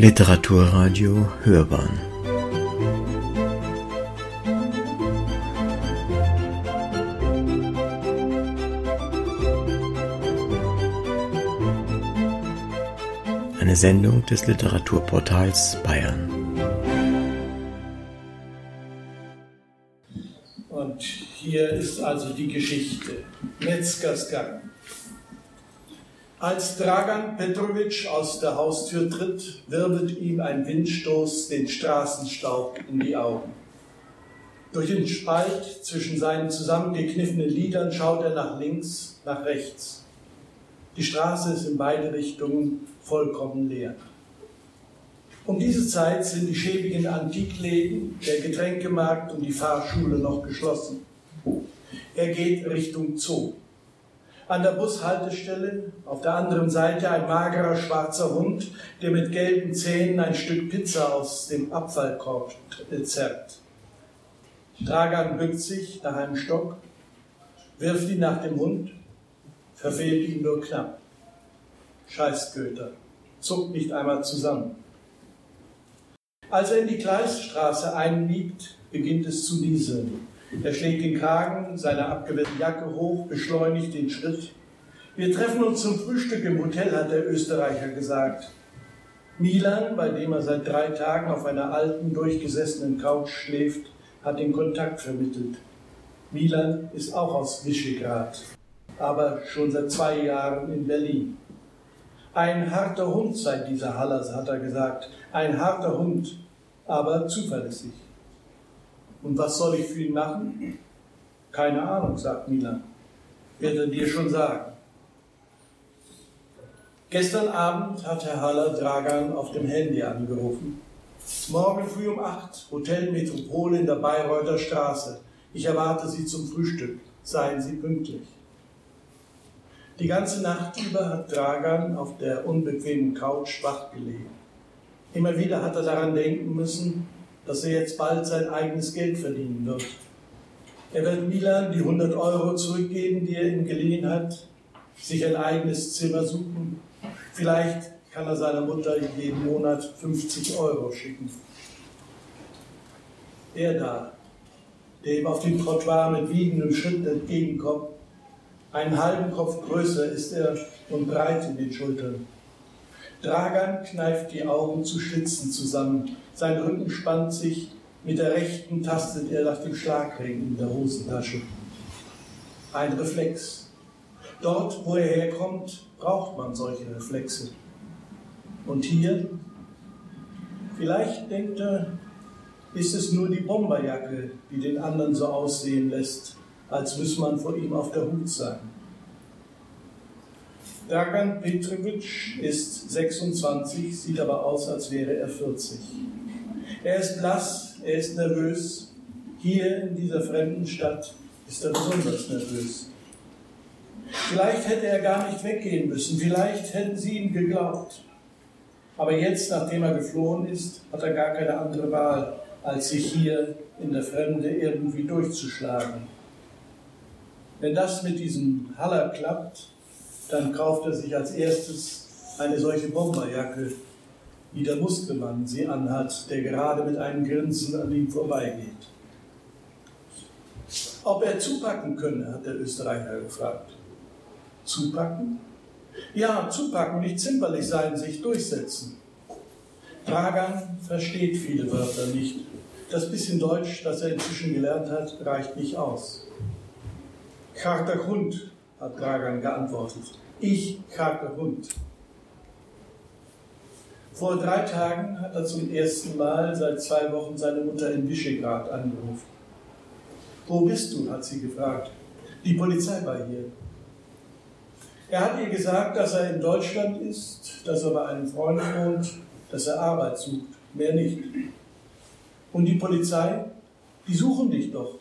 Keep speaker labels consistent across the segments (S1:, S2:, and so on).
S1: Literaturradio Hörbahn Eine Sendung des Literaturportals Bayern.
S2: Und hier ist also die Geschichte. Metzgers Gang. Als Dragan Petrovic aus der Haustür tritt, wirbelt ihm ein Windstoß den Straßenstaub in die Augen. Durch den Spalt zwischen seinen zusammengekniffenen Lidern schaut er nach links, nach rechts. Die Straße ist in beide Richtungen vollkommen leer. Um diese Zeit sind die schäbigen Antikläden, der Getränkemarkt und die Fahrschule noch geschlossen. Er geht Richtung Zoo. An der Bushaltestelle auf der anderen Seite ein magerer schwarzer Hund, der mit gelben Zähnen ein Stück Pizza aus dem Abfallkorb zerrt. Dragan bückt sich nach einem Stock, wirft ihn nach dem Hund, verfehlt ihn nur knapp. Scheißköter, zuckt nicht einmal zusammen. Als er in die Gleisstraße einbiegt, beginnt es zu nieseln. Er schlägt den Kragen seiner abgewendeten Jacke hoch, beschleunigt den Schritt. Wir treffen uns zum Frühstück im Hotel, hat der Österreicher gesagt. Milan, bei dem er seit drei Tagen auf einer alten, durchgesessenen Couch schläft, hat den Kontakt vermittelt. Milan ist auch aus Visegrad, aber schon seit zwei Jahren in Berlin. Ein harter Hund sei dieser Hallas, hat er gesagt. Ein harter Hund, aber zuverlässig. Und was soll ich für ihn machen? Keine Ahnung, sagt Milan. Wird er dir schon sagen. Gestern Abend hat Herr Haller Dragan auf dem Handy angerufen. Morgen früh um acht, Hotel Metropole in der Bayreuther Straße. Ich erwarte Sie zum Frühstück. Seien Sie pünktlich. Die ganze Nacht über hat Dragan auf der unbequemen Couch wach gelegen. Immer wieder hat er daran denken müssen, dass er jetzt bald sein eigenes Geld verdienen wird. Er wird Milan die 100 Euro zurückgeben, die er ihm geliehen hat, sich ein eigenes Zimmer suchen. Vielleicht kann er seiner Mutter jeden Monat 50 Euro schicken. Der da, der ihm auf dem Trottoir mit wiegendem Schritt entgegenkommt, einen halben Kopf größer ist er und breit in den Schultern. Dragan kneift die Augen zu Schlitzen zusammen. Sein Rücken spannt sich. Mit der rechten tastet er nach dem Schlagring in der Hosentasche. Ein Reflex. Dort, wo er herkommt, braucht man solche Reflexe. Und hier, vielleicht denkt er, ist es nur die Bomberjacke, die den anderen so aussehen lässt, als müsse man vor ihm auf der Hut sein. Dragan Petrovic ist 26, sieht aber aus, als wäre er 40. Er ist blass, er ist nervös. Hier in dieser fremden Stadt ist er besonders nervös. Vielleicht hätte er gar nicht weggehen müssen, vielleicht hätten sie ihm geglaubt. Aber jetzt, nachdem er geflohen ist, hat er gar keine andere Wahl, als sich hier in der Fremde irgendwie durchzuschlagen. Wenn das mit diesem Haller klappt, dann kauft er sich als erstes eine solche Bomberjacke, wie der Muskelmann sie anhat, der gerade mit einem Grinsen an ihm vorbeigeht. Ob er zupacken könne, hat der Österreicher gefragt. Zupacken? Ja, zupacken, nicht zimperlich sein, sich durchsetzen. Dragan versteht viele Wörter nicht. Das bisschen Deutsch, das er inzwischen gelernt hat, reicht nicht aus. Harter Hund, hat Dragan geantwortet. Ich, harter Hund. Vor drei Tagen hat er zum ersten Mal seit zwei Wochen seine Mutter in Visegrad angerufen. Wo bist du? hat sie gefragt. Die Polizei war hier. Er hat ihr gesagt, dass er in Deutschland ist, dass er bei einem Freund wohnt, dass er Arbeit sucht, mehr nicht. Und die Polizei, die suchen dich doch.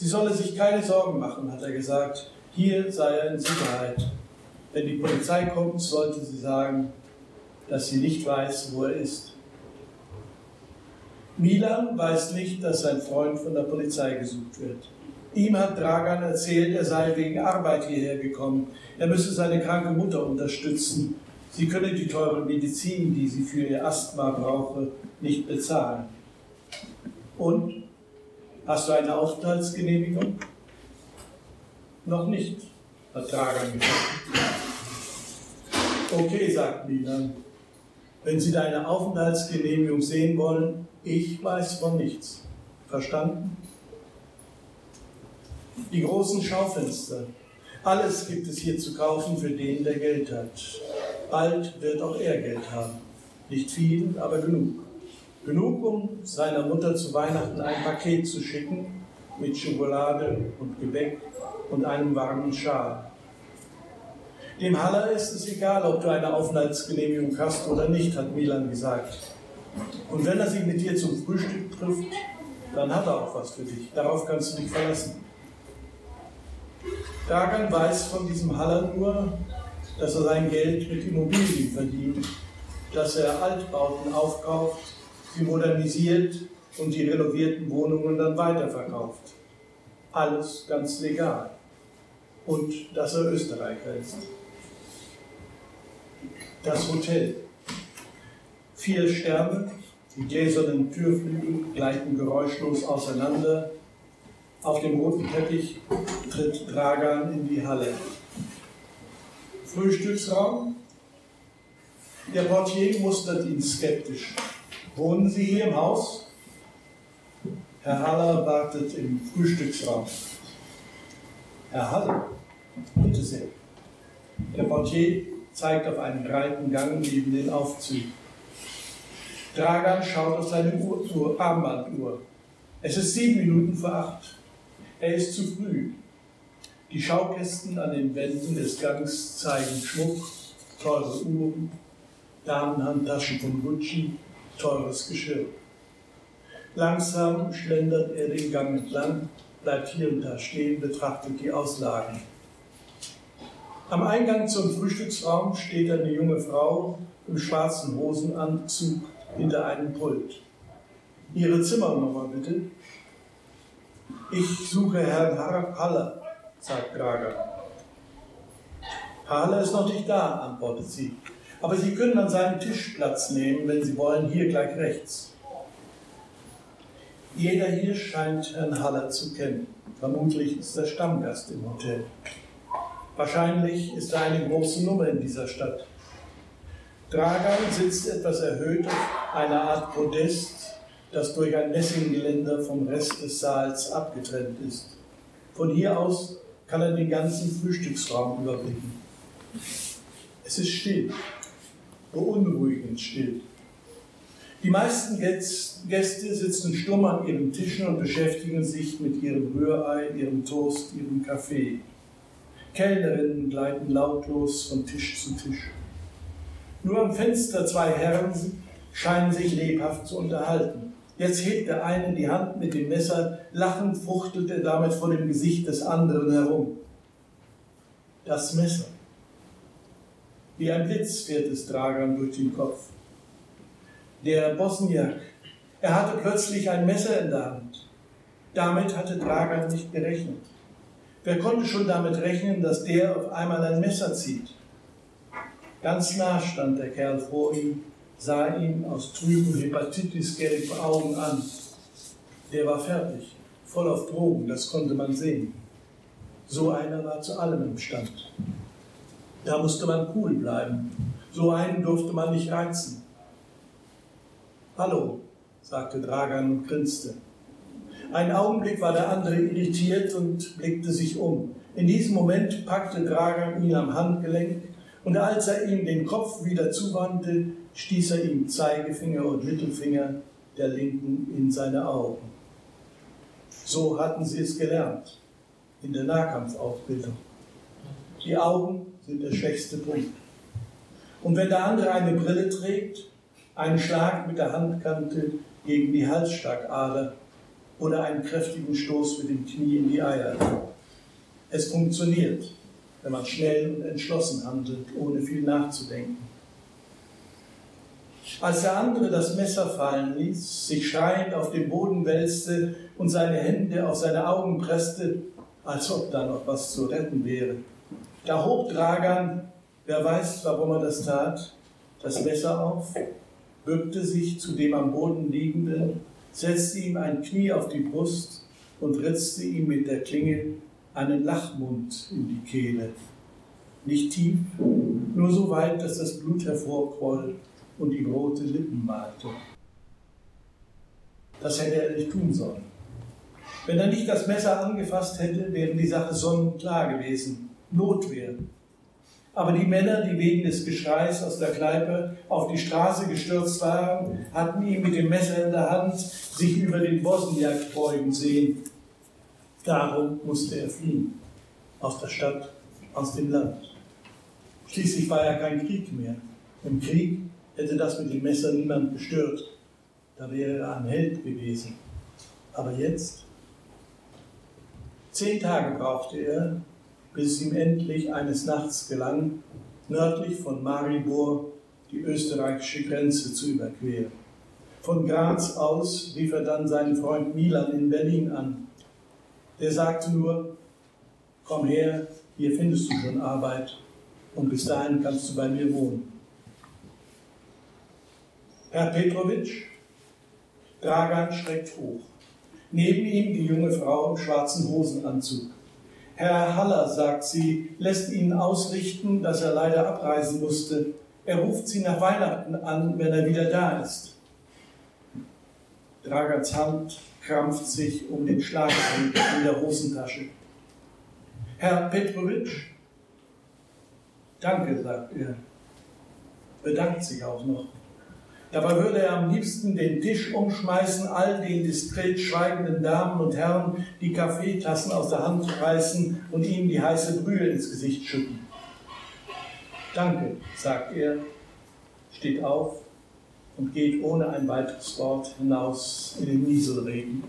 S2: Sie solle sich keine Sorgen machen, hat er gesagt. Hier sei er in Sicherheit. Wenn die Polizei kommt, sollte sie sagen, dass sie nicht weiß, wo er ist. Milan weiß nicht, dass sein Freund von der Polizei gesucht wird. Ihm hat Dragan erzählt, er sei wegen Arbeit hierher gekommen. Er müsse seine kranke Mutter unterstützen. Sie könne die teure Medizin, die sie für ihr Asthma brauche, nicht bezahlen. Und? Hast du eine Aufenthaltsgenehmigung? Noch nicht, hat Dragan gesagt. Okay, sagt Milan. Wenn Sie deine Aufenthaltsgenehmigung sehen wollen, ich weiß von nichts. Verstanden? Die großen Schaufenster. Alles gibt es hier zu kaufen für den, der Geld hat. Bald wird auch er Geld haben. Nicht viel, aber genug. Genug, um seiner Mutter zu Weihnachten ein Paket zu schicken mit Schokolade und Gebäck und einem warmen Schal. Dem Haller ist es egal, ob du eine Aufenthaltsgenehmigung hast oder nicht, hat Milan gesagt. Und wenn er sich mit dir zum Frühstück trifft, dann hat er auch was für dich. Darauf kannst du dich verlassen. Dagan weiß von diesem Haller nur, dass er sein Geld mit Immobilien verdient, dass er Altbauten aufkauft, sie modernisiert und die renovierten Wohnungen dann weiterverkauft. Alles ganz legal. Und dass er Österreicher ist. Das Hotel. Vier Sterne, die gläsernen Türflügel gleiten geräuschlos auseinander. Auf dem roten Teppich tritt Dragan in die Halle. Frühstücksraum. Der Portier mustert ihn skeptisch. Wohnen Sie hier im Haus? Herr Haller wartet im Frühstücksraum. Herr Haller, bitte sehr. Der Portier zeigt auf einen breiten Gang neben den Aufzügen. Dragan schaut auf seine Uhr, Uhr, Armbanduhr. Es ist sieben Minuten vor acht. Er ist zu früh. Die Schaukästen an den Wänden des Gangs zeigen Schmuck, teure Uhren, Damenhandtaschen von Gucci, teures Geschirr. Langsam schlendert er den Gang entlang, bleibt hier und da stehen, betrachtet die Auslagen. Am Eingang zum Frühstücksraum steht eine junge Frau im schwarzen Hosenanzug hinter einem Pult. Ihre Zimmernummer bitte. Ich suche Herrn Haller, sagt Grager. Haller ist noch nicht da, antwortet sie. Aber Sie können an seinem Tisch Platz nehmen, wenn Sie wollen, hier gleich rechts. Jeder hier scheint Herrn Haller zu kennen. Vermutlich ist er Stammgast im Hotel. Wahrscheinlich ist er eine große Nummer in dieser Stadt. Dragan sitzt etwas erhöht auf einer Art Podest, das durch ein Messinggeländer vom Rest des Saals abgetrennt ist. Von hier aus kann er den ganzen Frühstücksraum überblicken. Es ist still, beunruhigend still. Die meisten Gäste sitzen stumm an ihren Tischen und beschäftigen sich mit ihrem Rührei, ihrem Toast, ihrem Kaffee. Kellnerinnen gleiten lautlos von Tisch zu Tisch. Nur am Fenster zwei Herren scheinen sich lebhaft zu unterhalten. Jetzt hebt der eine die Hand mit dem Messer, lachend fuchtelt er damit vor dem Gesicht des anderen herum. Das Messer. Wie ein Blitz fährt es Dragan durch den Kopf. Der Bosniak, er hatte plötzlich ein Messer in der Hand. Damit hatte Dragan nicht gerechnet. Wer konnte schon damit rechnen, dass der auf einmal ein Messer zieht? Ganz nah stand der Kerl vor ihm, sah ihn aus trüben Hepatitis-gelben Augen an. Der war fertig, voll auf Drogen, das konnte man sehen. So einer war zu allem imstand. Da musste man cool bleiben. So einen durfte man nicht reizen. Hallo, sagte Dragan und grinste. Einen Augenblick war der andere irritiert und blickte sich um. In diesem Moment packte Dragan ihn am Handgelenk und als er ihm den Kopf wieder zuwandte, stieß er ihm Zeigefinger und Mittelfinger der Linken in seine Augen. So hatten sie es gelernt in der Nahkampfausbildung. Die Augen der schwächste Punkt. Und wenn der andere eine Brille trägt, einen Schlag mit der Handkante gegen die Halsschlagader oder einen kräftigen Stoß mit dem Knie in die Eier. Es funktioniert, wenn man schnell und entschlossen handelt, ohne viel nachzudenken. Als der andere das Messer fallen ließ, sich schreiend auf den Boden wälzte und seine Hände auf seine Augen presste, als ob da noch was zu retten wäre, da hob Dragan Wer weiß, warum er das tat, das Messer auf, bückte sich zu dem am Boden liegenden, setzte ihm ein Knie auf die Brust und ritzte ihm mit der Klinge einen Lachmund in die Kehle. Nicht tief, nur so weit, dass das Blut hervorquoll und ihm rote Lippen malte. Das hätte er nicht tun sollen. Wenn er nicht das Messer angefasst hätte, wäre die Sache sonnenklar gewesen. Notwehr. Aber die Männer, die wegen des Geschreis aus der Kneipe auf die Straße gestürzt waren, hatten ihn mit dem Messer in der Hand sich über den Bosniak beugen sehen. Darum musste er fliehen. Aus der Stadt, aus dem Land. Schließlich war ja kein Krieg mehr. Im Krieg hätte das mit dem Messer niemand gestört. Da wäre er ein Held gewesen. Aber jetzt? Zehn Tage brauchte er, bis ihm endlich eines Nachts gelang, nördlich von Maribor die österreichische Grenze zu überqueren. Von Graz aus rief er dann seinen Freund Milan in Berlin an. Der sagte nur, komm her, hier findest du schon Arbeit und bis dahin kannst du bei mir wohnen. Herr Petrovic, Dragan schreckt hoch. Neben ihm die junge Frau im schwarzen Hosenanzug. Herr Haller, sagt sie, lässt Ihnen ausrichten, dass er leider abreisen musste. Er ruft Sie nach Weihnachten an, wenn er wieder da ist. Dragans Hand krampft sich um den Schlagring in der Hosentasche. Herr Petrovic? Danke, sagt er. Bedankt sich auch noch. Dabei würde er am liebsten den Tisch umschmeißen, all den diskret schweigenden Damen und Herren die Kaffeetassen aus der Hand reißen und ihnen die heiße Brühe ins Gesicht schütten. Danke, sagt er, steht auf und geht ohne ein weiteres Wort hinaus in den Nieselregen.